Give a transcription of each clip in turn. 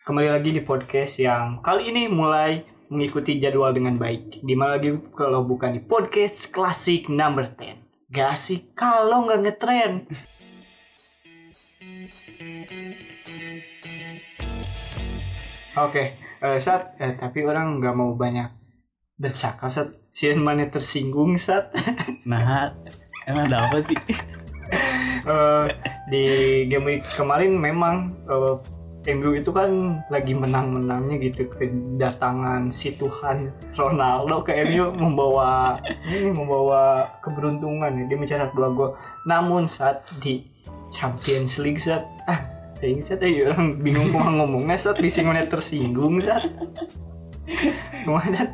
Kembali lagi di podcast yang kali ini mulai mengikuti jadwal dengan baik. Di mana lagi kalau bukan di podcast klasik number 10. Gak asik kalau nggak ngetren. Oke, eh, saat eh, tapi orang nggak mau banyak bercakap saat sian mana tersinggung saat Nah, emang ada apa sih? Eh, di game week kemarin memang eh, MU itu kan lagi menang-menangnya gitu kedatangan si Tuhan Ronaldo ke MU membawa ini membawa keberuntungan ya. dia mencetak dua gol namun saat di Champions League saat ah ini saat aja orang bingung mau ngomongnya saat disinggunnya tersinggung saat ke mana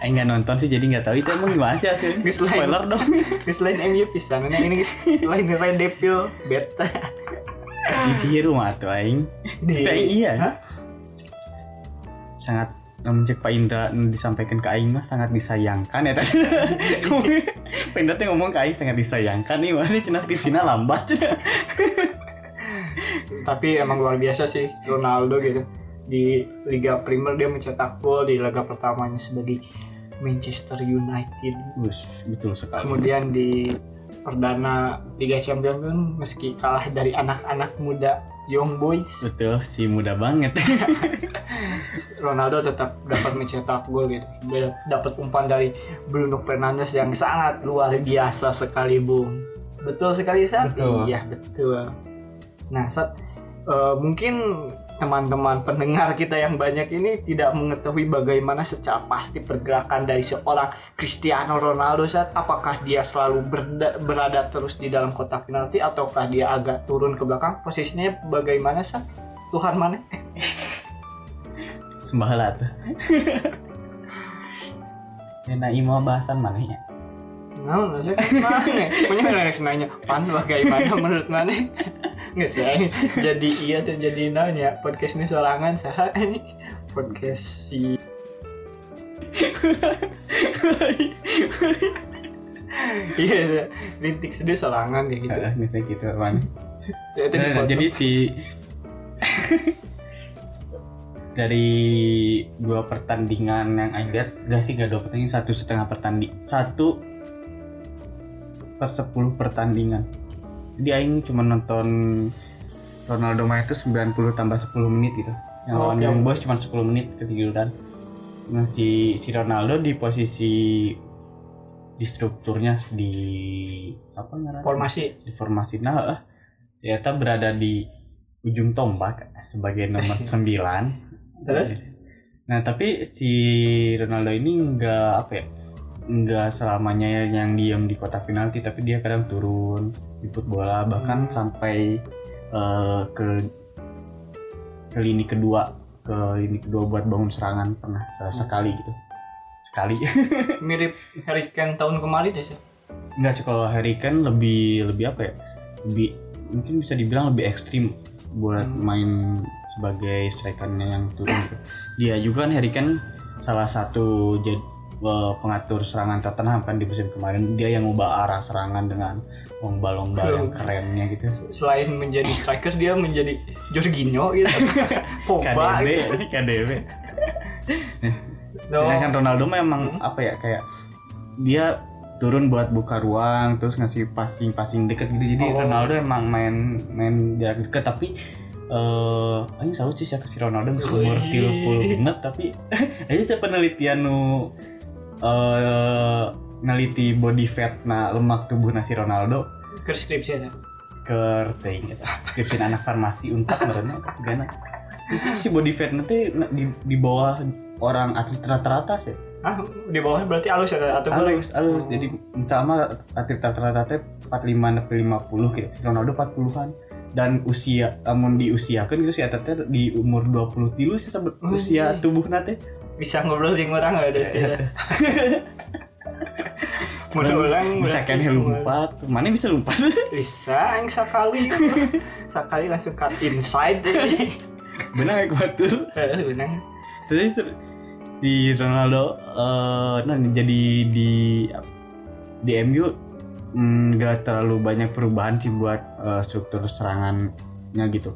Eh nggak nonton sih jadi nggak tahu itu emang gimana sih hasilnya? Lain. Spoiler dong. selain MU pisan nah, ini selain Red Devil beta Sihir rumah tuh aing. di iya. Hah? Sangat namun cek Pak Indra disampaikan ke aing mah sangat disayangkan ya tadi. Pak Indra tuh ngomong ke aing sangat disayangkan nih mana cina skripsinya lambat. tapi emang luar biasa sih Ronaldo gitu di Liga Premier dia mencetak gol di laga pertamanya sebagai Manchester United Bus, betul sekali. kemudian di perdana Liga Champions pun meski kalah dari anak-anak muda Young Boys. Betul, si muda banget. Ronaldo tetap dapat mencetak gol gitu. Dia dapat umpan dari Bruno Fernandes yang sangat luar biasa sekali Bung. Betul sekali Betul. iya betul. Nah saat eh, mungkin teman-teman pendengar kita yang banyak ini tidak mengetahui bagaimana secara pasti pergerakan dari seorang Cristiano Ronaldo saat apakah dia selalu berda- berada terus di dalam kotak penalti ataukah dia agak turun ke belakang posisinya bagaimana saat Tuhan mana. Nah, ini mau bahasan mana ya? Nah, maksudnya mana? Punya nanya, pan bagaimana menurut mana? Nggak sih, jadi iya tuh jadi nanya podcast ini sorangan sah ini podcast si iya rintik sedih sorangan kayak gitu. Eh, Misalnya gitu, man. Jadi, Nah, dipoto. jadi si dari dua pertandingan yang Aing lihat gak sih gak dua pertandingan satu setengah pertanding satu per sepuluh pertandingan jadi Aing cuma nonton Ronaldo main itu 90 tambah 10 menit gitu yang lawan Oke. Young Boys cuma 10 menit ketiduran nah si, si Ronaldo di posisi di strukturnya di apa ngaranna? formasi di formasi nah eh, ternyata berada di ujung tombak sebagai nomor 9 Terus? nah tapi si Ronaldo ini nggak apa ya nggak selamanya yang diam di kotak penalti tapi dia kadang turun jemput bola bahkan Hmm. sampai eh, ke ke lini kedua ke lini kedua buat bangun serangan pernah Hmm. sekali gitu sekali mirip Harry Kane tahun kemarin ya sih. Enggak sih kalau Harry Kane lebih lebih apa ya? Lebih mungkin bisa dibilang lebih ekstrim buat Hmm. main sebagai strikernya yang turun gitu. Dia juga kan Harry Kane salah satu jadi pengatur serangan Tottenham kan di musim kemarin dia yang ubah arah serangan dengan lomba-lomba yang kerennya gitu. Selain menjadi striker dia menjadi Jorginho gitu. Pogba KDB, gitu. KDB. No. Sedangkan Ronaldo memang Hmm. apa ya kayak dia turun buat buka ruang terus ngasih passing passing deket gitu jadi Oh. Ronaldo emang main main jarak deket tapi eh ini salut sih siapa si Ronaldo umur Wih. 30 banget tapi aja penelitian nu eh neliti body fat na lemak tubuh nasi Ronaldo ke skripsinya. ke teuing gitu. Skripsi anak farmasi untuk merenya gana. Si body fat nanti di, di bawah orang atlet rata-rata sih. Ah, di bawahnya berarti halus ya atau boleh? Alus, alus. Jadi sama atlet rata-rata teh 45 sampai 50 gitu. Ronaldo 40-an. Dan usia, namun di usia kan gitu si atletnya di umur 20 tilu sih Oh, usia iya. tubuh nate. Bisa ngobrol dengan orang nggak ada Iya. Mudah orang bisa kan lompat. Mana bisa lompat? bisa yang sekali sekali langsung cut inside Benar kayak batur. benang Terus di Ronaldo eh nah jadi di di MU mm, nggak terlalu banyak perubahan sih buat eh, struktur serangannya gitu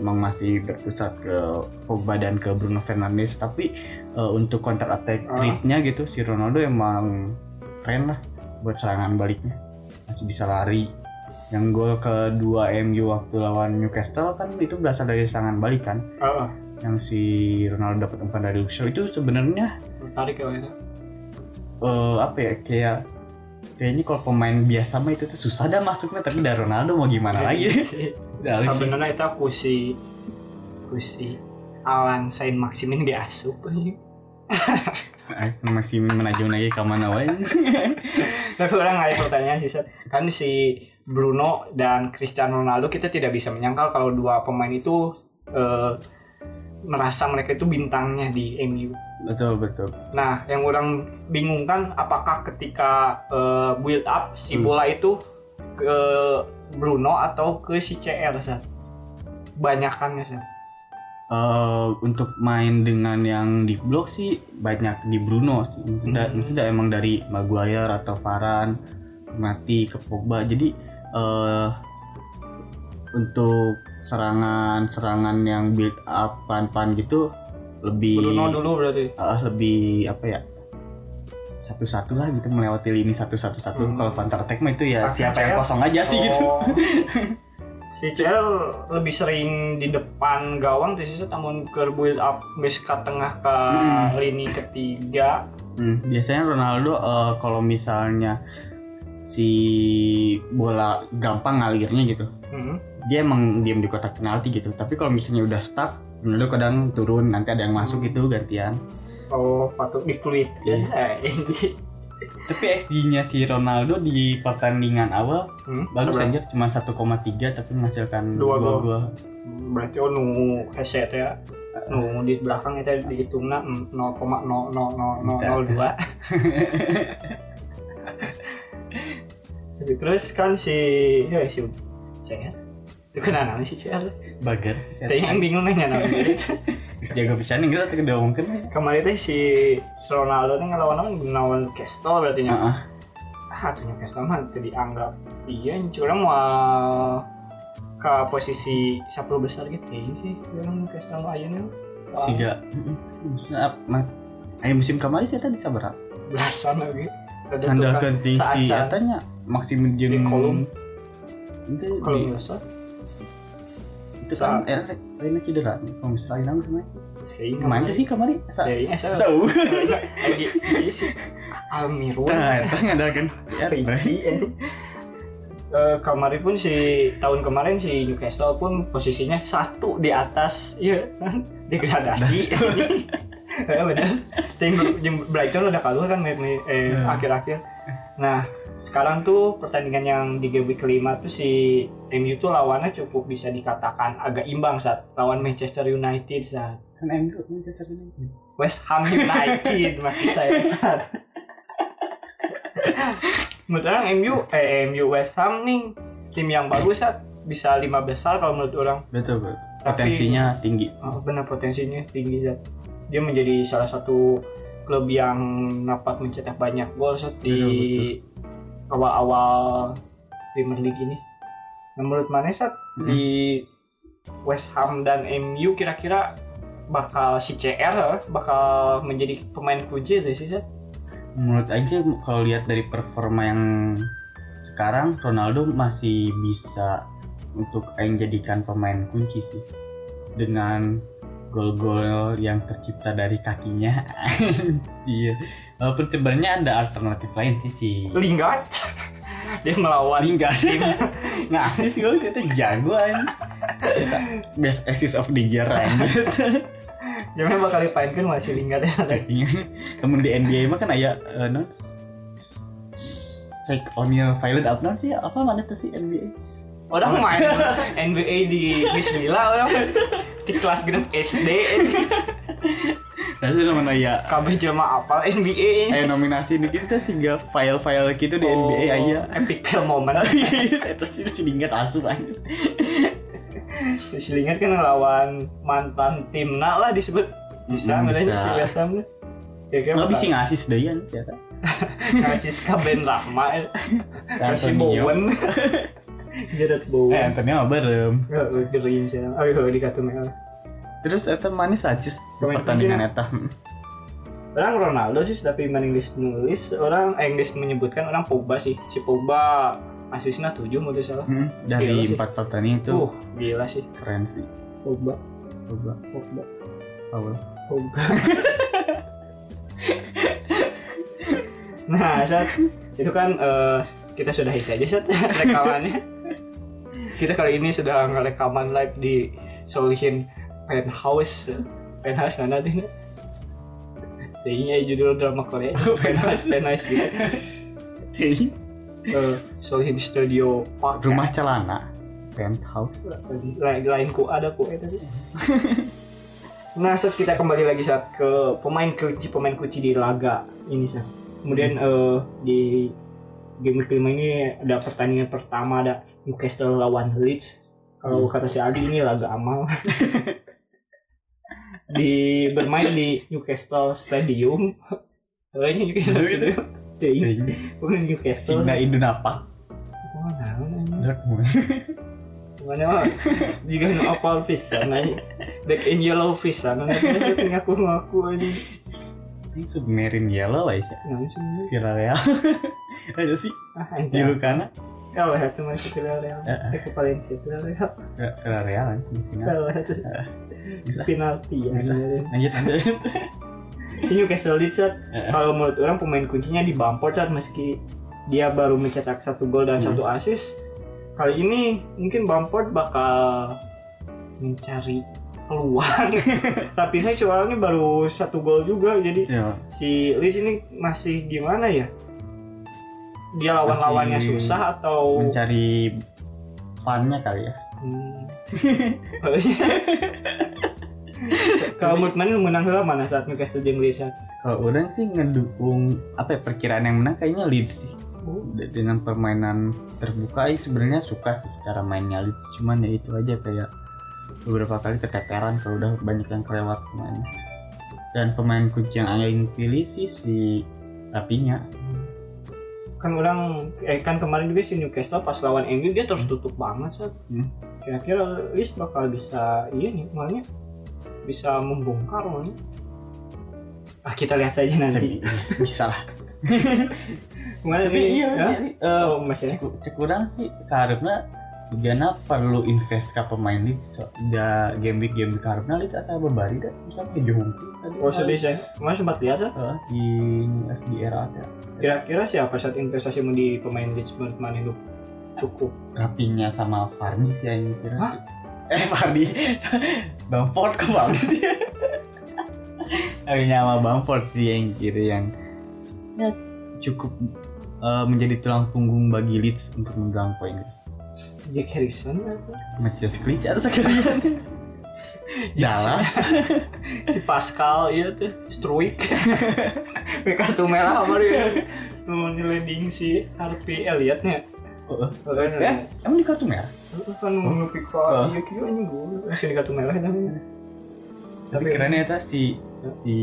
emang masih berpusat ke Pogba dan ke Bruno Fernandes tapi eh, untuk counter attack treatnya gitu si Ronaldo emang keren lah buat serangan baliknya. Masih bisa lari. Yang gol kedua MU waktu lawan Newcastle kan itu berasal dari serangan balik kan? Ah, yang si Ronaldo dapat umpan dari Luxo itu sebenarnya menarik ya itu. eh, apa ya kayak kayaknya kalau pemain biasa mah itu tuh susah dah masuknya tapi dari Ronaldo mau gimana lagi? Udah halus sih. Sebenarnya itu aku si aku si Alan Sain Maximin diasup. Eh, masih menajam lagi ke mana wae. Tapi orang nggak ada pertanyaan sih kan si Bruno dan Cristiano Ronaldo kita tidak bisa menyangkal kalau dua pemain itu eh, merasa mereka itu bintangnya di MU. betul betul. Nah, yang orang bingung kan apakah ketika eh, build up si Hmm. bola itu ke Bruno atau ke si CR Sat? Banyakannya Sat. Eh, untuk main dengan yang di blok sih banyak di Bruno sih. Maksudnya, Hmm. maksudnya emang dari Maguire atau Varane ke Mati ke Pogba. Jadi eh untuk serangan-serangan yang build up pan-pan gitu lebih Bruno dulu berarti. eh, lebih apa ya satu-satu lah gitu melewati lini satu-satu-satu Hmm. kalau counter attack mah itu ya siapa yang kosong aja sih gitu Oh. si CR lebih sering di depan gawang tuh sih namun ke build up base ke tengah ke Hmm. lini ketiga Hmm, biasanya Ronaldo eh, kalau misalnya si bola gampang ngalirnya gitu Hmm. dia emang diam di kotak penalti gitu tapi kalau misalnya udah stuck Ronaldo kadang turun nanti ada yang masuk Hmm. gitu gantian oh patut dikulit ya ini tapi XG-nya si Ronaldo di pertandingan awal hmm. bagus aja cuma 1,3 tapi menghasilkan Dua dua gol. berarti oh nunggu headset ya. Nunggu di belakang itu dihitungnya 0,00002 terus kan si ya si CR itu kenapa namanya si CR bagar sih saya yang bingung nanya namanya. Jago bisa nih kita tidak mungkin kemarin teh si Ronaldo teh ngelawan apa? Ngelawan Castle berarti nya Heeh. ah tuh Castle mah teu dianggap iya curang mau ke posisi 10 besar gitu ya sih. Curang Castle mah ayeuna Siga. Maksudnya apa? Ayo musim kemarin saya tadi sabar. belasan lagi. Kan, di si atanya maksimum Di kolom. itu di- biasa itu kan eh lainnya cedera. Kalau misalnya hilang sama saya main tuh sih kemarin ya ini saya sau sih. Almirun nah itu ngandalkan ya Ricci eh. Eh, kemarin pun si tahun kemarin si Newcastle pun posisinya satu di atas iya kan? Degradasi. Ya benar. Tim tim Brighton udah kalah kan eh, Hmm. akhir-akhir. Nah sekarang tuh pertandingan yang di game week kelima tuh si MU tuh lawannya cukup bisa dikatakan agak imbang saat lawan Manchester United saat kan MU Manchester United West Ham United maksud saya saat menurut orang MU eh MU West Ham nih tim yang bagus saat bisa lima besar kalau menurut orang betul betul Tapi- potensinya tinggi Oh, benar potensinya tinggi Zat. Dia menjadi salah satu klub yang dapat mencetak banyak gol Zat, di awal-awal Premier League ini. Nah, menurut mana Zat, Mhm. di West Ham dan MU kira-kira bakal si CR bakal menjadi pemain kunci sih Zat? menurut aja kalau lihat dari performa yang sekarang Ronaldo masih bisa untuk aing jadikan pemain kunci sih. Dengan gol-gol yang tercipta dari kakinya. Iya. Walaupun sebenarnya ada alternatif lain sih si Lingard dia melawan Lingard tim. Ngasih gol itu jago aja best assist of the year aja Jangan bakal dipainkan masih Lingard ya. Namun di NBA mah kan aya eh, non Shake O'Neal Violet apa non sih apa mana tuh sih NBA Orang main NBA di Bismillah orang. Di kelas genep SD Nah itu namanya ya kabeh jelema apa NBA Ayo nominasi ini kita sehingga file-file gitu di NBA aja epic fail moment Itu sih si Lingard asup aja si Lingard kan ngelawan mantan timna lah disebut bisa Mm, ngadanya bisa. si West Ham tuh. ya kan Nggak bisa ngasih sedayan ya kan ngacis ka Ben Rahma si Antonio. Bowen Jarrod Bowen eh berem Heeh, gering sih. Ayo di kartu merah. Terus eta manis aja pertandingan eta Orang Ronaldo sih tapi list nulis orang Inggris menyebutkan orang Pogba sih. Si Pogba asisnya 7 mau tidak salah. Hmm, dari Gila sih. empat pertandingan itu Tuh, gila sih keren sih Pogba. coba Pogba. Paul Pogba. nah, saat itu kan eh, kita sudah isi aja saat rekamannya. kita kali ini sedang rekaman live di Solihin Penthouse. Penthouse mana tuh? Tadinya judul drama Korea. Penthouse, Penthouse gitu. Eh, Solihin Studio Park. rumah celana penthouse lain lain ku ada ku itu sih. nah saat kita kembali lagi saat ke pemain kunci pemain kunci di laga ini sah kemudian eh, di game kelima ini ada pertandingan pertama ada Newcastle lawan Leeds kalau kata si Adi ini laga amal di bermain di Newcastle Stadium kayaknya Newcastle Stadium Iya, bukan Newcastle Signa Idun apa? Nah. Dortmund. Mana mah jika nu apal pisan aja. Black and yellow pisan. Nanti saya ngaku ngaku aja. Ini submarine yellow lah ya. Sebenarnya. Villarreal. Ada sih Ah, di anjir. Kalau itu masih Villarreal. Eh, Eh, ke Valencia Villarreal. Villarreal kan di final. Kalau itu Bisa. penalti ya. Lanjut lanjut. Newcastle Leeds saat Eh, kalau menurut orang pemain kuncinya di Bamford saat meski dia baru mencetak satu gol dan Hmm. satu assist. Kali ini mungkin Bamford bakal mencari peluang. Tapi ini soalnya baru satu gol juga jadi Ya, si Liz ini masih gimana ya? Dia lawan-lawannya susah atau mencari funnya kali ya. Hmm. Kalau menurut mana menang lah mana saat Newcastle jeung Leeds? Kalau orang sih ngedukung apa ya perkiraan yang menang kayaknya Leeds sih. Oh, De- Dengan permainan terbuka ya sebenarnya suka sih cara mainnya Leeds. Cuman ya itu aja kayak beberapa kali keteteran kalau udah banyak yang kelewat pemain. Dan pemain kunci yang aing pilih sih si Rapinya. Kan orang eh kan kemarin juga si Newcastle pas lawan MU dia terus tutup banget saat. Hmm. Kira-kira Leeds bakal bisa iya nih malnya bisa membongkar malnya. Ah kita lihat saja nanti. Bisa lah. Kemarin Tapi iya, ya? eh, Oh, masih cek urang sih karena Gana perlu invest ke pemain Leeds so, da game week game week karena Leeds asal berbari dah misalnya jauh tadi Oh sedih saya. Kemarin sempat lihat ya. Eh, di FDR ada. Kira-kira siapa saat investasimu di pemain Leeds menurut mana itu? Cukup? Rapinya sama Fardi sih yang kira Hah? eh Fardi Bamford ke banget ya Rapinya sama Bamford sih yang kira yang ya. cukup eh, menjadi tulang punggung bagi Leeds untuk mendulang poin Jack Harrison atau Matias Klitschko sekalian Dallas. si Pascal iya tuh Struik. Kartu merah apa dia? Mau nyeleding si Harvey Elliott nya. Oh, eh emang di kartu merah? Kan mau ngepick Oh. iya kira ini gue masih di kartu merah namanya. Tapi keren ya si si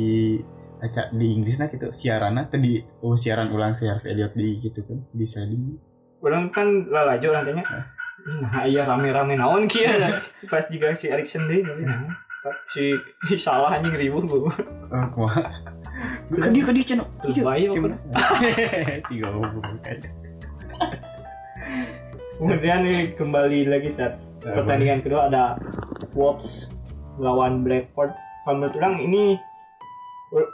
aca di Inggris nah gitu siaran tadi oh siaran ulang si Harvey Elliott di gitu kan di sliding. Orang kan lalajo orang tanya nah iya rame-rame naon kia? Pas juga si Erikson deh nah, si salah anjing ribu gue oh wah kan dia channel Terus bayi apa? tiga kemudian nih kembali lagi saat pertandingan kedua ada Wolves lawan Blackford. Kalau menurut orang ini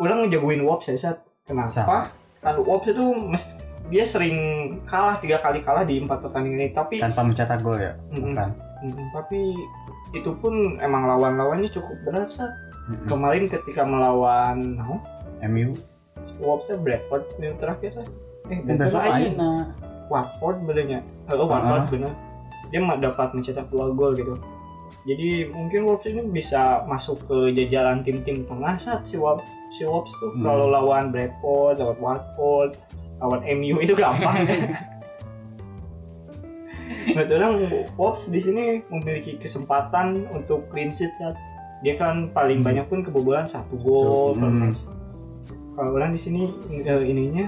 orang ngejagoin Wolves ya saat kenapa? Kan Wolves itu mes- dia sering kalah tiga kali kalah di empat pertandingan ini tapi tanpa mencetak gol ya Mm-mm. bukan Mm, tapi itu pun emang lawan-lawannya cukup berat saat Mm-mm. kemarin ketika melawan nah, MU Wolves Blackford yang terakhir Sat. eh besok. Aina Watford benernya oh Watford Ah. bener dia mah dapat mencetak dua gol gitu jadi mungkin Wolves ini bisa masuk ke jajaran tim-tim tengah saat si Wolves si Wolves tuh Hmm. kalau lawan Brentford lawan Watford lawan MU itu gampang menurut orang Wolves di sini memiliki kesempatan untuk clean sheet Sat. dia kan paling Hmm. banyak pun kebobolan satu gol per Hmm. match. kalau orang di sini eh, ininya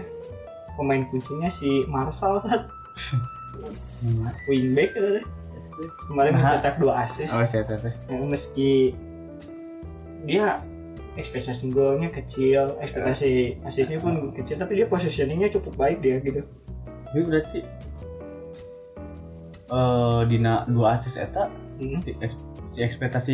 pemain kuncinya si Marshall. Hmm. wingback gitu deh. kemarin mencetak dua assist Oh, saya. Ya, meski dia ekspektasi golnya kecil ekspektasi asisnya pun kecil tapi dia positioningnya cukup baik dia gitu Jadi berarti eh dina dua asis eta hmm. si, si ekspektasi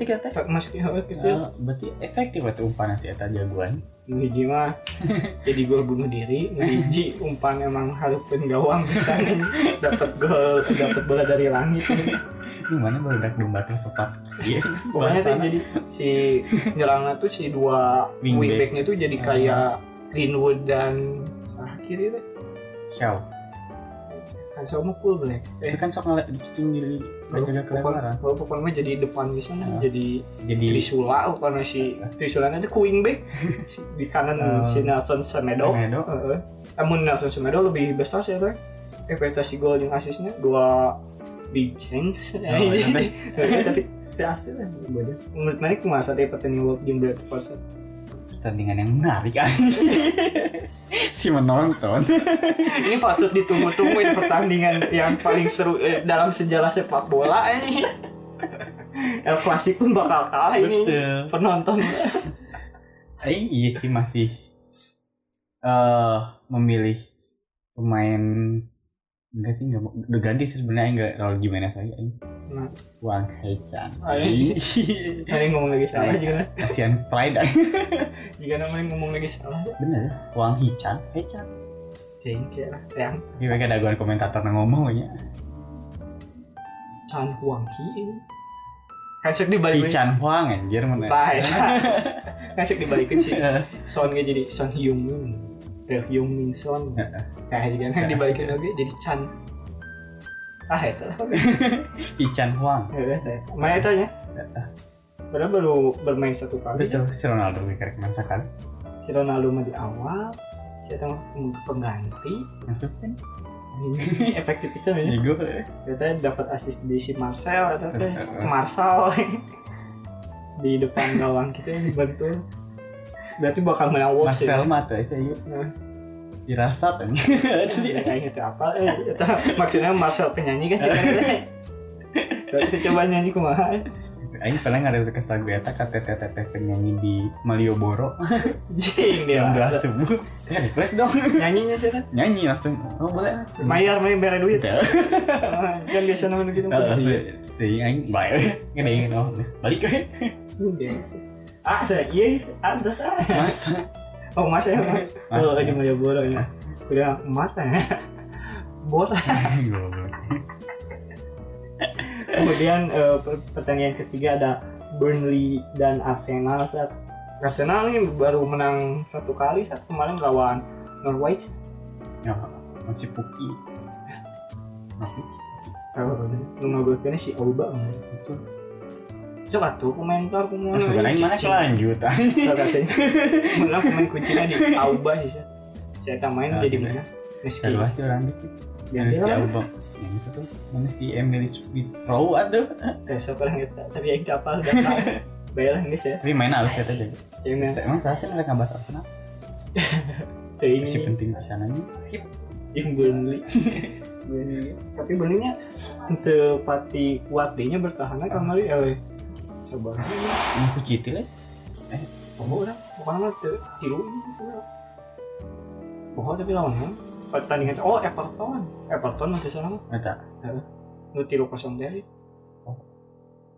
tiga teh. meski hal kecil Eh, berarti efektif itu umpan si eta jagoan. Nuhiji mah jadi gol bunuh diri Nuhiji umpan emang harupin gawang bisa nih dapat gol dapat bola dari langit Gimana baru domba tersesat? Iya. pokoknya tuh jadi si nyerangnya tuh si dua Wingback. wingbacknya tuh jadi kayak Greenwood dan ah kiri deh Xiao. kan sama full black Tapi eh kan sok ngeliat di cicing jaga kelebaran. kalau pokoknya mah jadi depan bisa Ah. jadi Jadi Trisula pokoknya si Trisula itu ku wingback Si- di kanan Oh. si Nelson Semedo Semedo. Heeh. Namun Nelson Semedo lebih besar sih tuh. Ekspektasi gol yang asisnya dua big chance. Oh, iya, tapi- tapi tapi hasil lah. Menurut mana kumaha saat pertandingan World Game Bradford? Pertandingan yang menarik kan. si menonton. Ini patut ditunggu-tunggu ini pertandingan yang paling seru eh, dalam sejarah sepak bola ini. El Clasico pun bakal kalah ini penonton. Eh, iya sih masih eh memilih pemain enggak sih enggak udah ganti sih sebenarnya enggak Raul Jimenez lagi aing. Nah, Wang Hechan. Ada yang ngomong lagi salah juga. Kasihan Pride aing. Jika namanya ngomong lagi salah, Bener, Wang Hechan, Hechan. jengkel lah. Yang Ini mereka ada gua komentator yang ngomong ya. Chan Huang Ki ini. Kasih dibalikin. Hechan Huang anjir mana. Baik. Kasih dibalikin sih. Son gak jadi Son Hyung Min. The Hyung Min Son. Kayak juga kan dibalikin lagi jadi Chan. Ah itu lah. Hechan Huang. Mana itu ya? Padahal baru bermain satu kali. Betul, si Ronaldo kayak main sekali. Si Ronaldo mah di awal. Si mah pengganti. Masuk kan? Ini efektif bisa ya. Ego. Kita dapat assist di si Marcel atau teh Marcel di depan gawang kita ini bantu. Berarti bakal menang Marcel ya. tuh itu yuk. Dirasat. Jadi kayaknya itu apa? Eh, itu maksudnya Marcel penyanyi kan? Coba coba nyanyi kumaha. Aing paling ada ke lagu eta KTTT penyanyi di Malioboro Jing dia. jam 12 masa. subuh. Ya request dong. Nyanyinya sih kan? Nyanyi langsung. Oh boleh. Mayar main bere duit. Gitu. kan biasa namanya gitu. Jadi aing bae. Ngene oh balik. Iya. Ah, saya iya, terus ah. Mas. Oh, mas ya. Oh, lagi mau bola ya. Udah emas ya. Bola. Kemudian per- pertandingan ketiga ada Burnley dan Arsenal saat Arsenal ini baru menang satu kali saat kemarin lawan Norwich. Ya, masih Puki. Tapi Kalau lu ngagolkan si Auba. itu Coba tuh komentar semua. sebenarnya mana kelanjutan. Menang pemain kuncinya di Auba sih. Saya tak main Ah, jadi mana? Meski Kedua sih orang itu. Mana si lah. Album. Yang itu tuh mana si Emily Smith Rowe aduh. Besok orang kita tapi yang kapal datang. Baiklah guys ya. Tapi main halus ya main Emang saya sih mereka bahas Arsenal. ini Si penting di sananya. Skip. yang Burnley. Burnley. Tapi Burnley-nya untuk pati kuat dia bertahan Ah. kemarin eh coba. Ini aku citi lah. Oh, udah pokoknya tuh tiru Oh, tapi lawannya pertandingan oh Everton. Everton nanti sana mah Mata. nu tiru kosong dari. Oh.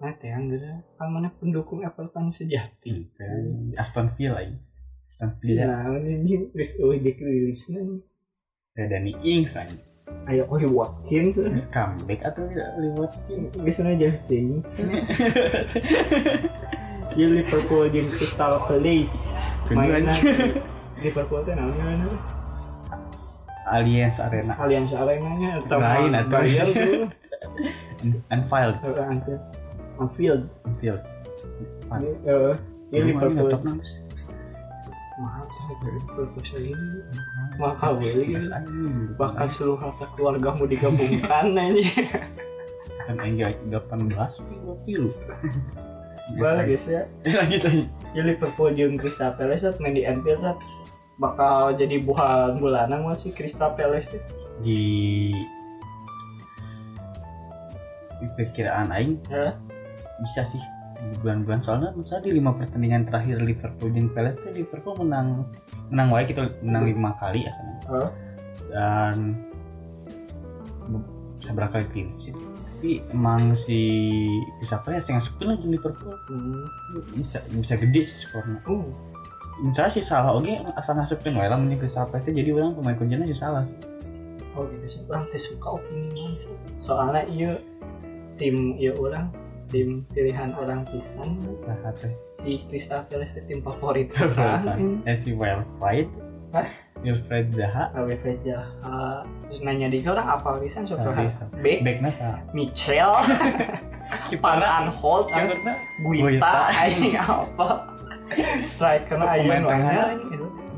Nah, yang gitu. Kan mana pendukung Everton sejati. Itu. Aston Villa. Aston Villa. Iya, ini wis euy dirilisna. Ya Dani Ings aja. Ayo, oh Watkins. Comeback atau tidak lewat Guys, mana aja things. Ya Liverpool jeung Crystal Palace. Mainan Liverpool teh namanya mana? Allianz Arena Allianz Arena-nya atau Lain, atuh. bayar dulu. Unfiled Eh, Anfield. Anfield. Ya Liverpool. Top nangis. Tapi Liverpool ini. Mas anjing. Bahkan seluruh harta keluargamu digabungkan aja. kan enggak 18 waktu lu. Balik guys ya. Lanjut aja. Ya Liverpool jeung Crystal Palace saat main di Anfield saat bakal jadi buah bulanan masih Crystal Palace teh. Di di perkiraan aing bisa sih bulan-bulan soalnya misalnya di lima pertandingan terakhir Liverpool jeung Palace tuh Liverpool menang menang wae gitu menang lima kali ya Hah? dan seberapa kali clean sheet tapi emang si bisa Palace yang supin lagi Liverpool Hmm. bisa bisa gede sih skornya Uh. misalnya si salah oke asal ngasupin wae lah Crystal Palace itu jadi orang pemain kuncinya si salah sih Oh gitu sih. Orang suka opini. Soalnya iya tim iya orang tim pilihan orang pisan. Nah si Crystal Palace teh tim favorit orang. eh si Fight Hah? Wilfred Zaha. AWP Jaha terus nanya di orang apa pisan? Sok Jaha? sorry. B. Backnya sa Michel Pana Anhold Guita. Guita. ini apa? Striker Pemain tengah. ini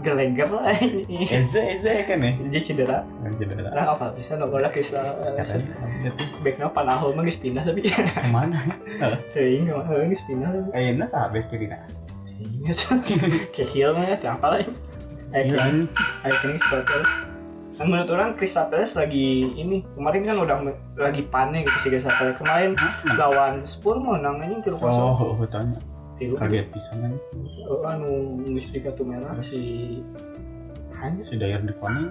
Geleger lah ini. Eze Eze kan ya? Dia cedera. Jadi orang apa bisa no Palace Berarti backnya Panahol mah geus pindah tapi. Ke mana? Heuing ke mana geus pindah tapi. Kayaknya sahabat kiri nah. Ingat. Hill mah siapa lah Ayo kini seperti Nah, menurut orang Crystal Palace lagi ini kemarin kan udah lagi panen gitu sih Crystal Palace kemarin lawan Spurs aja tilu kosong. Oh, oh, tanya. Tilu Kaget bisa kan. oh, anu nggak di kartu merah si hanya Si Dayar di koning.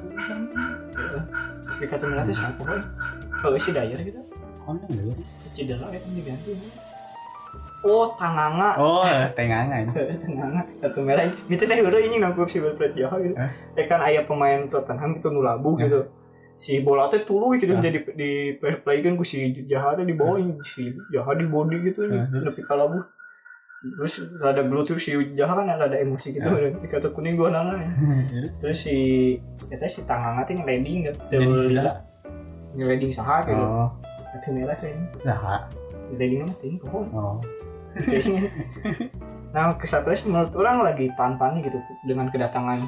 di kartu merah itu siapa kan oh si Dyer gitu Koning Dayar. cedera ya kan diganti oh Tanganga Oh, tengangan. Tengah kartu merah gitu teh udah ini ngaku si Wilfred Zaha gitu Eh? eh kan ayah pemain Tottenham itu nu labuh Eh? gitu si bola teh tuluy gitu Eh? jadi di play kan ku si Zaha teh di bawah si Zaha di body gitu Eh, tapi kalabuh terus gelut terus si Zaha kan ada emosi gitu Eh? di kartu kuning gua nana terus si kita si Tanganga teh ngeleding gitu ngeleding saha gitu Oh, kartu merah sih Zaha. ngeleding mah ting pohon Oh, nah kesatuan menurut orang lagi pan-pan gitu dengan kedatangan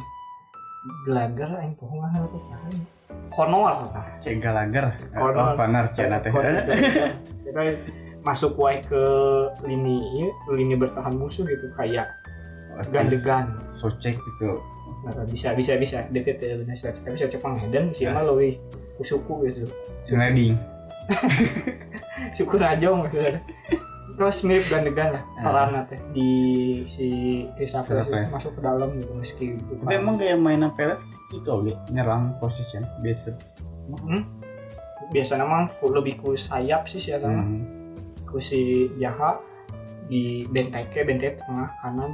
Gelagar yang pohon mana itu siapa ini? Cornwall nah. Cek. Corner. Oh, corner Cina teh. Masuk wae ke lini lini bertahan musuh gitu kayak Oh, gandegan. Socek gitu. Nah, bisa bisa bisa deket ya benar saya tapi saya cepang dan sih Ya. mah lebih kusuku gitu. Sliding. Syukur aja maksudnya. Terus mirip gandegan lah Ah. peran teh di si Christopher masuk ke dalam gitu meski Tapi emang kayak mainan Peles itu oke nyerang position biasa. Hmm? biasanya mah ku- lebih ku sayap sih sih hmm. Hmm. ku si Jaha di benteke bentek tengah kanan.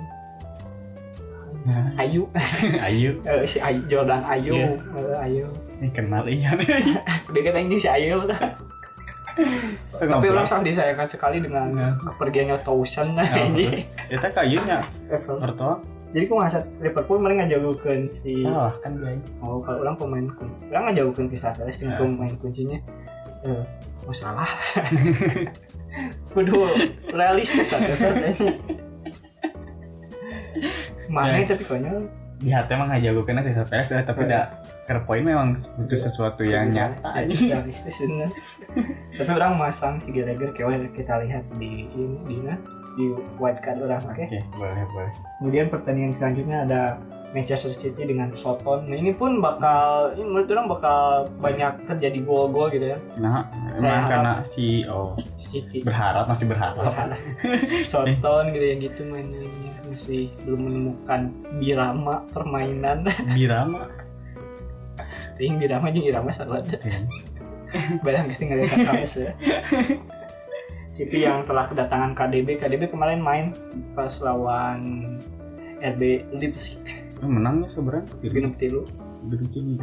Ayu. Ayo, Eh, si Ayu Jordan Ayu. Iya. Eh, Ayu. Ini kenal iya. dia kan ini si Ayu. Tapi orang sangat disayangkan sekali dengan Iya. kepergiannya Towson. Nah ini. Kita kayunya mertua. Jadi aku ngasat Liverpool mereka ngajauhkan si salah kan dia. oh kalau orang pemain orang ngajauhkan Crystal Palace dengan Ya. pemain kuncinya. Eh oh salah kudu realistis aja mana Ya. tapi konyol Di hati emang aja gue kena Crystal Palace eh, tapi Ya. dah care point memang butuh sesuatu yang nyata aja. realistis tapi orang masang si Gallagher kayak kita lihat di ini di mana di white card orang oke Oke, boleh boleh. kemudian pertandingan selanjutnya ada Manchester City dengan Soton nah ini pun bakal ini menurut orang bakal banyak terjadi gol-gol gitu ya. Nah, emang karena si oh City. berharap masih berharap. Soton gitu yang gitu mainnya. Masih belum menemukan birama permainan. Birama. ting birama jeung irama salah. Barang kasih ngeliat KKS ya? City yang telah kedatangan KDB KDB kemarin main pas lawan RB Leipzig Oh, menangnya sebenarnya genep tilu Berujung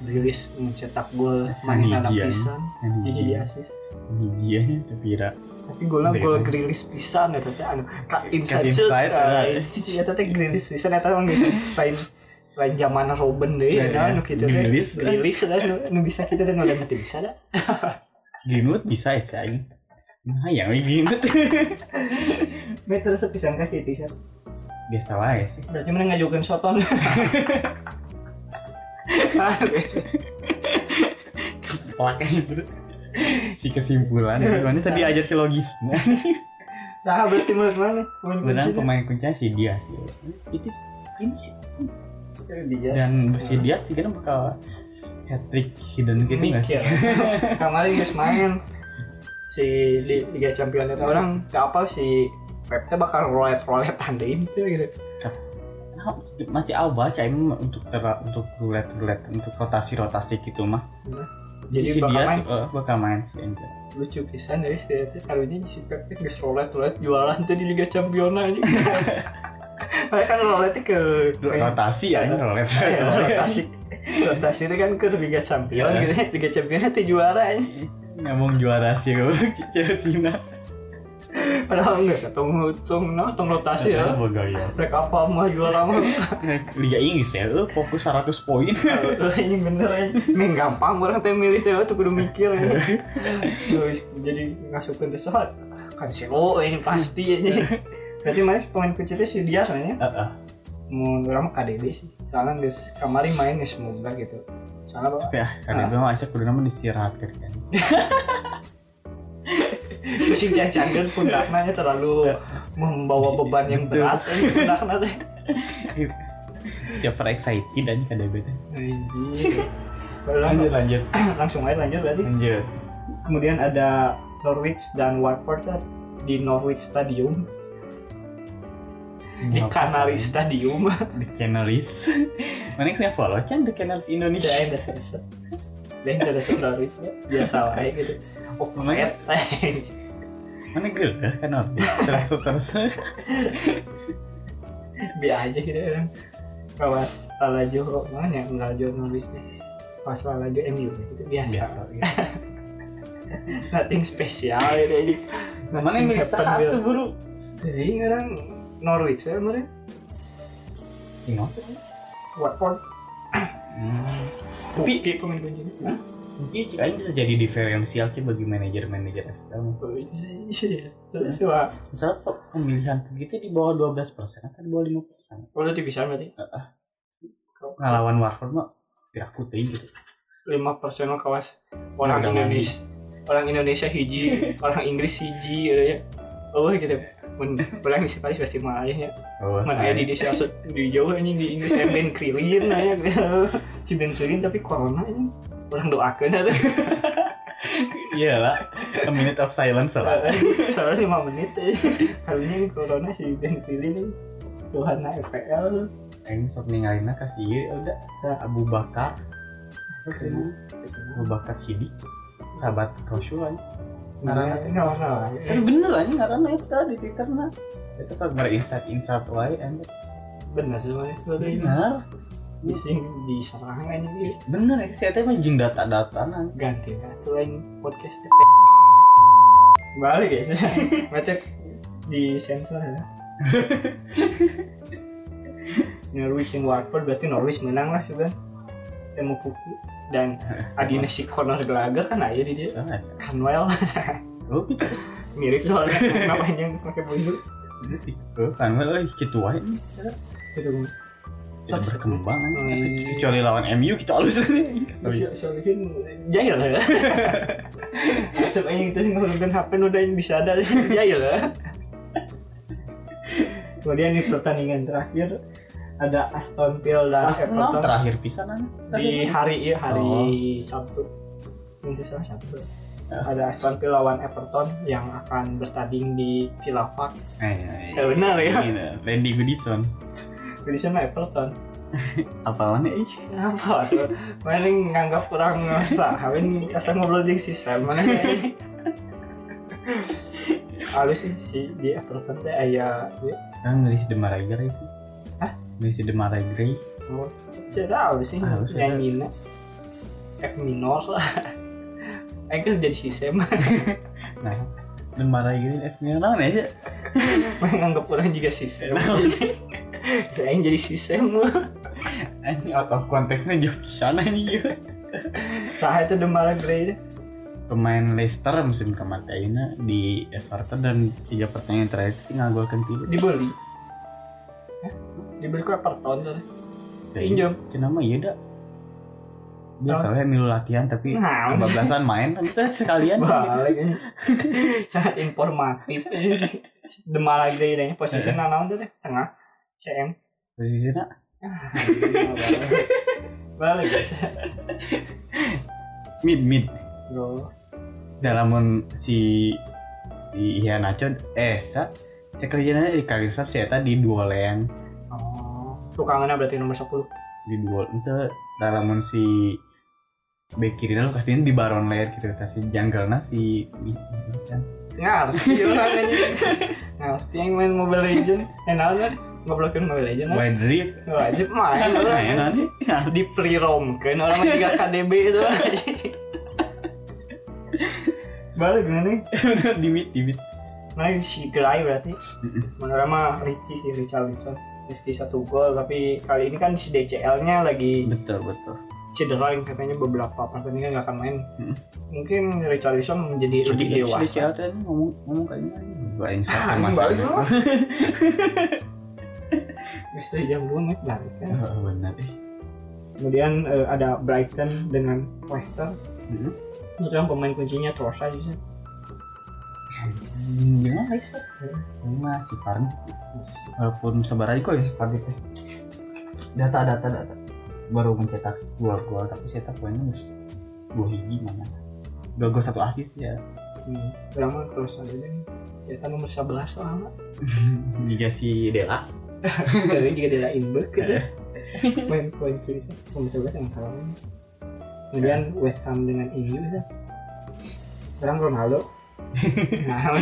rilis mencetak gol main anak pisan Yang hiji hiji di asis hijianya Tepira. tapi golnya Beda. gol grilis pisan ya tapi anu ka inside shoot ah, eh. cici eta teh grilis pisan eta mah geus lain lain zaman Robin deui Ya, nah ya. nu kitu teh Grilis, kan? grilis lah nu, nu bisa kita teh nu lain teh bisa dah Greenwood bisa ya sih. Nah, yang Greenwood meter sepisan ka City sih biasa lah ya sih. berarti mana ngajukan soton Pakai bro. Si kesimpulan. Mana tadi ajar si logisme. nah berarti menurut mana Benar kunci pemain kuncinya si dia. Itu ini sih. Dan si dia sih kan bakal hat trick hidden gitu nggak sih? Kemarin geus main si di Liga Champions itu orang apa si Teh bakal rolet rolet andain gitu. Gitu Nah, masih awal cai untuk tera- untuk roulette roulette untuk rotasi rotasi gitu mah? Jadi si bakal dia main. eh, bakal main si Angel lucu pisan dari si Tete karunya si Pep teh geus rolet rolet jualan tuh di Liga Champions aja. Mereka kan roletnya ke rotasi ya ini roulette Ya, rotasi. Rotasi itu kan ke Liga Champions Ya. gitu ya. Liga Champions itu juara ya ngomong juara sih kalau Tina padahal enggak sih tong tong no tong rotasi ya Bagaya. mereka apa mah juara mah Liga Inggris ya, lu fokus 100 poin. Ini bener ya Main gampang orang teh milih teh tuh kudu mikir. Terus jadi ngasukin ke soal kan si oh ini pasti ini. Berarti mana pemain kuncinya si dia soalnya Heeh. mau orang mah KDB sih. Soalnya guys kemarin main guys semoga gitu. Soalnya bapak Ya, gue mah kudu nama disirahatkeun kan. si jajan pundaknya terlalu membawa beban yang berat pundaknya teh. Siapa excited dan teh. Anjir. Lanjut lanjut. Langsung aja lanjut berarti. Lanjut. Kemudian ada Norwich dan Watford ya, di Norwich Stadium di Canary Stadium The Canaries. Mana yang saya follow kan The Canaries Indonesia. Ya biasa dan ada ya. biasa wae gitu oh Mana- pet Mana gue kan Norwich. Terus terus. biasa aja gitu kan kawas Lalajo mana yang Lalajo nih pas Lalajo MU gitu biasa, Biasa. nothing spesial gitu jadi Mana yang milih satu buru? jadi orang Norwich ya kemarin. Watford Hmm. Tapi kayak pemain kuncinya Mungkin kayaknya bisa jadi diferensial sih bagi manajer-manajer FPL. Iya, terus wah, Misalnya pe- pemilihan begitu di bawah 12% atau di bawah 5%. udah bisa berarti Ngelawan Watford mah tidak putih gitu. lima persen mah kawas orang Indonesia, orang Indonesia hiji, orang Inggris hiji, gitu ya. Oh gitu. Orang Paris pasti mah ya. Oh, Mana ya di di Siasut di jauh ini di Inggris yang Ben Krillin ya. Si Ben Krillin tapi corona ini. Orang doakan ada. Iya lah, a minute of silence lah. Soalnya lima menit ini corona si Ben Krillin ini. Tuhan FPL Aing sok ninggalin kasih udah Abu Bakar Abu Bakar Sidi sahabat Rasul aja Nah, nggak masalah. kan bener aja ngaran eta di Twitter nah itu sok berinsight insight wae anda Benar sih, Mas. Benar. bener. Bising diserang aja gitu. bener ya saya teh mah data-data nang ganti satu lain podcast balik ya macet. Di sensor ya. Norwich yang Watford berarti Norwich menang lah juga temu kuku dan adina si Conor Gallagher kan aja di dia. Canwell oh gitu mirip soalnya namanya yang pakai bunyi Itu sih oh kan euy kitu wae gitu tidak berkembang iya. kecuali lawan MU kita halus Si- Solihin jahil ya. Aja itu sih ngurungkan HP udah yang bisa ada jahil ya. Kemudian di pertandingan terakhir ada Aston Villa dan Arsenal Everton terakhir pisan di hari iya hari Sabtu. Minggu salah Sabtu. Ada Aston Villa lawan Everton yang akan bertanding di Villa Park. Eh ya benar ya? Ini, Randy Goodison. Di sana Everton. Apalan ya ih apa tuh mana yang nganggap kurang sah ini asal ngobrol di si Sam mana ini halus sih si di Everton teh aya ya kan ngisi Demarai Gray sih Ngisi Demarai Gray oh, saya tahu sih? Ya. nyanyinya F minor. Lah kan jadi si Sam nah Demarai Gray F nya naon ya? Menganggap orang juga si Sam saya yang jadi si Sam ini out of konteksnya jauh pisan aja sah itu Demara Gray pemain Leicester musim kemarin di Everton dan tiga pertandingan terakhir itu ngagolkan tiga. Dibeli? Dibeli ke Everton tuh. Pinjam. Cina mah iya dah biasa we milu latihan tapi Nah. kebablasan main. Kan kita sekalian. Balik ini. Sangat informatif. Demara Gray deh posisi naon tuh tengah. CM posisinya balik. Guys. Mid mid. Bro. dalam si si Ian Nacho eh sa saya kerjanya di Kalisar saya tadi dua lane oh. Tukangannya berarti nomor 10 di dua itu dalam si bek kiri lo kasihnya di Baron Lair gitu kasih jungle nasi kan? Ngerti ini. Ngerti yang main Mobile Legend enak kan ngoblokin Mobile Legend Rift wajib main nah orang ya nanti di pre-rom kan orang 3 KDB itu. Balik gimana nih? Di mid di mid nah si Gray berarti. Menurut mah Richie sih Richarlison Meski satu gol tapi kali ini kan si DCL nya lagi betul betul cedera yang katanya beberapa pertandingan nggak akan main Mm. mungkin Richarlison menjadi lebih Jadi dewasa si Alta ini ngomong ngomong kayak gini gua yang Ah, sakit ini masa balik lah. Bisa jam 2 menit balik kan. Oh, benar eh. Kemudian eh, ada Brighton dengan Leicester. Menurut yang pemain kuncinya Trossard sih. Gimana guys? Ini mah si Fardi sih. Walaupun sebar aja kok ya Fardi teh. Data data data. Baru mencetak dua gol tapi cetak poinnya harus dua hiji mana. Dua gol satu asis ya. Hmm. Trossard aja nih. Kita nomor 11 lama. Juga si Dela. Dari juga dia Inberg. Main poin kiri sih. Nomor 11 yang kalah. Kemudian West Ham dengan ini bisa. Sekarang Ronaldo. Nah,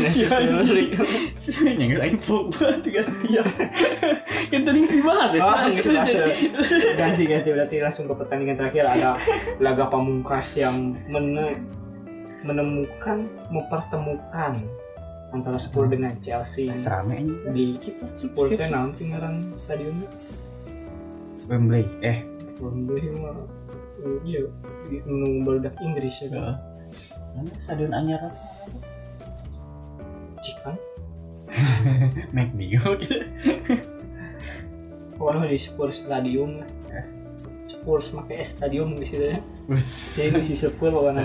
Yang aing Pogba tiga dia. Kan tadi sih bahas ya. Oh, gitu, ganti ganti. Berarti langsung ke pertandingan terakhir. Ada laga pamungkas yang mene- menemukan mempertemukan antara Spurs dengan Chelsea. Rame di Spurs teh naon sih ngaran stadionnya. Wembley. Eh, Wembley mah iya di barudak Inggris ya kan. Stadion anyar? apa? McD gitu. pokoknya di Spurs Stadium. Eh. Spurs pakai stadium di situ ya. Jadi di Spurs pokoknya.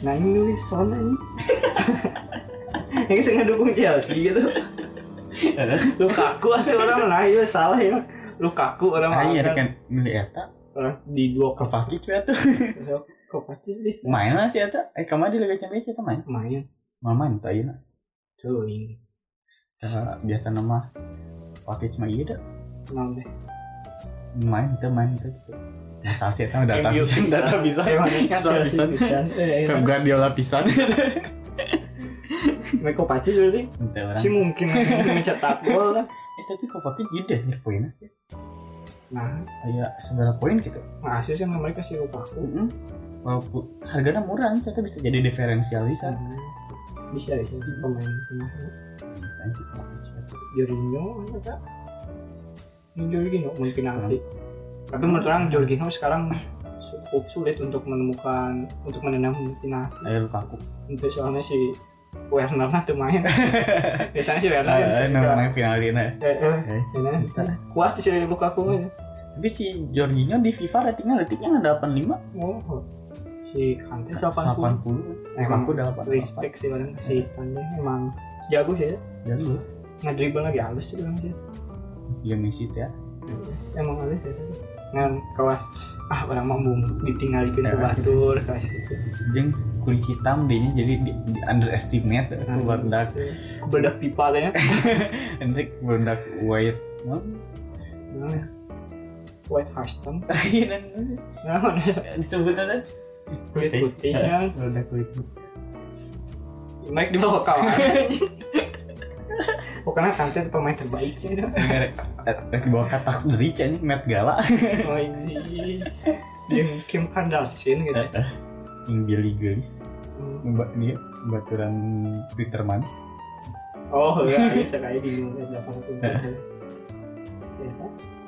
Nah ini nulis soalnya ini. Yang sengaja dukung Chelsea gitu. Lukaku asli orang nah iya salah ya. Lukaku orang Ah iya kan milih eta. Orang di dua Kovacic we atuh. Kovacic bisa. Main lah si eta. Eh ke mana di Liga Champions eta main? main. Main tuh ayeuna. Tuh ini Cara biasa nama Kovacic mah iya dah. kenal deh Main tuh main tuh. Masa sih eta data pisan, bisa. data bisa. Emang Data Chelsea pisan. bisa. Eh, Pep Guardiola pisan. Main Kovacic berarti si mungkin mencetak gol lah Eh tapi Kovacic gede nih poinnya. nah Kayak seberapa poin gitu. masih sih mereka si Lukaku Heeh. Walaupun harganya murah, ternyata bisa jadi diferensial bisa. Hmm, bisa bisa pemain pemain Bisa sih. Jorginho apa ini Jorginho main penalti tapi menurut orang Jorginho sekarang cukup sulit untuk menemukan untuk menendang penalti Ayo Lukaku. untuk soalnya si Werner nah tuh main. Biasanya si Werner Ah, sih namanya Guys. ini. Kuat sih dari Lukaku Tapi si Jorginho di FIFA ratingnya ratingnya nggak 85 oh si Kante 80 80 Emang Lukaku 88 respect sih orang si Kante emang jago sih ya. Jago. Ngedribble lagi halus sih orang sih. Yang Messi ya. Emang halus ya. Ngan kelas ah orang mampu ditinggalin ke batur kelas itu. Jeung kulit hitam dia jadi di, di underestimate Nah, itu barudak bedak pipa tanya Hendrik barudak white. Nah, White Huston Iya nah disebut ada kulit putihnya kulit hitam naik di bawah kawan pokoknya Kante itu pemain terbaik sih dah. Rek di bawah katak derica nih Matt Gala. Oh ini yang Kim Kardashian gitu. Yang Billy Gillis Hmm. Mbak dia baturan Twitterman oh ya bisa kayak di puluh siapa?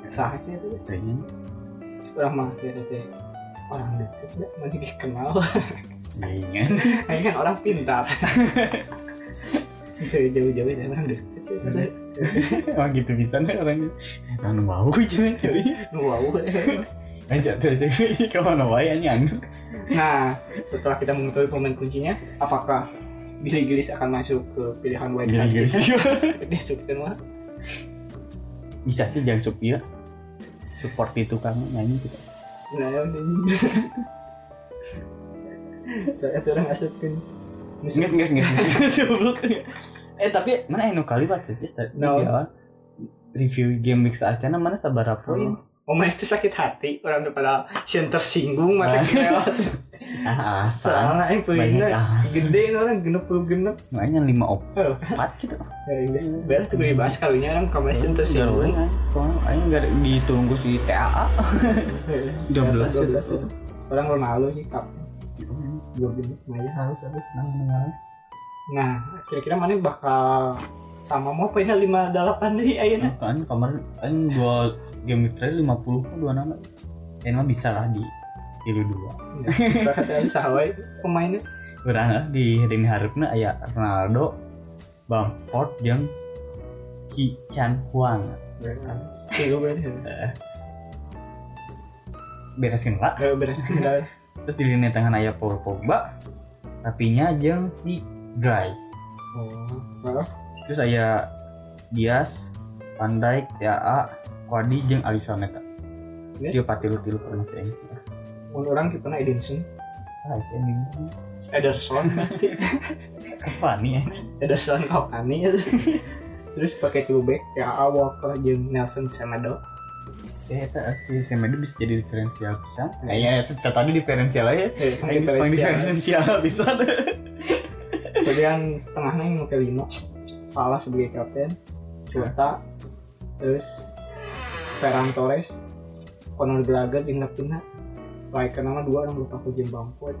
Sah sih itu. Kayaknya. Orang mah dia teh orang deket ya mana dikenal. Kayaknya ini kan orang pintar. Jauh jauh-jauh dari orang teh. Oh gitu bisa nih orangnya Kan aja nih wow Aja tuh aja Ke mana wae anyang Nah, setelah kita mengetahui pemain kuncinya, apakah Billy Gillis akan masuk ke pilihan white Billy Gillis. kita? Dia sebutkan mah. Bisa sih jangan supir Support itu kamu nyanyi gitu Nah, saya tuh orang asupkan nges nges. Goblok. Eh tapi mana anu kali pak Cis tadi No. di awal review game mix acana mana sabaraha poin? Oh, mas itu sakit hati orang daripada yang tersinggung mata Ah. kita Ah, soalnya poinnya asal. gede orang genep puluh genep Makanya lima op Oh. empat gitu. ya beres tuh dibahas kalinya kan yang tersinggung Soalnya aing enggak ditunggu si TAA. 12 itu. ya. orang Ronaldo sih kap dua genep Maya Harus harus senang nah kira-kira mana bakal sama mau poinnya lima delapan nih ayeuna Kan kemarin aing dua game terakhir 50 kan dua nama. Ini mah bisa lah di kilo dua. saya kata sahwai pemainnya Kurang lah di heading harapna aya Ronaldo, Bamford jeung Ki Chan Huang. Tiga beres Beresin lah. Eh, beres tinggal Terus di lini tengah aya Paul Pogba, Rapinya jeung si Gray. oh Terus aya Diaz, Van Dijk, TAA, Kwadi jeung Alisson eta. Ya. Dia patilu-tilu pernah sih. Mun orang kita na Edinson Ah, sih ini. Ederson pasti. Cavani ya. Ederson Cavani ya terus pakai two back ya Walker jeung Nelson Semedo. Ya eta si Semedo bisa jadi diferensial bisa. Kayaknya itu tadi diferensial aja. eh, Jepang diferensial. bisa. kemudian tengahnya yang pakai lima salah sebagai kapten. Jota terus Ferran Torres. Conor Gallagher jeung Napina striker nama dua orang lupa aku jeung Bamford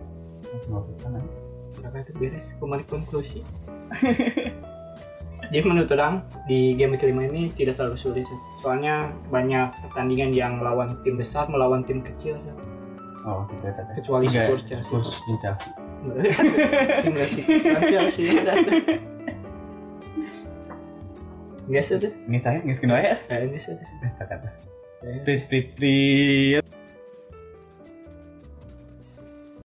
karena itu beres kemarin konklusi jadi menurut orang di game kelima ini tidak terlalu sulit sih. soalnya banyak pertandingan yang melawan tim besar melawan tim kecil sih. Oh, gitu ya. Kecuali Spurs, Chelsea. Spurs jeung Chelsea. tim Chelsea Nggak sih tuh, Ini saya, ini skin ya. kayaknya sih tuh. Eh, Prit prit prit.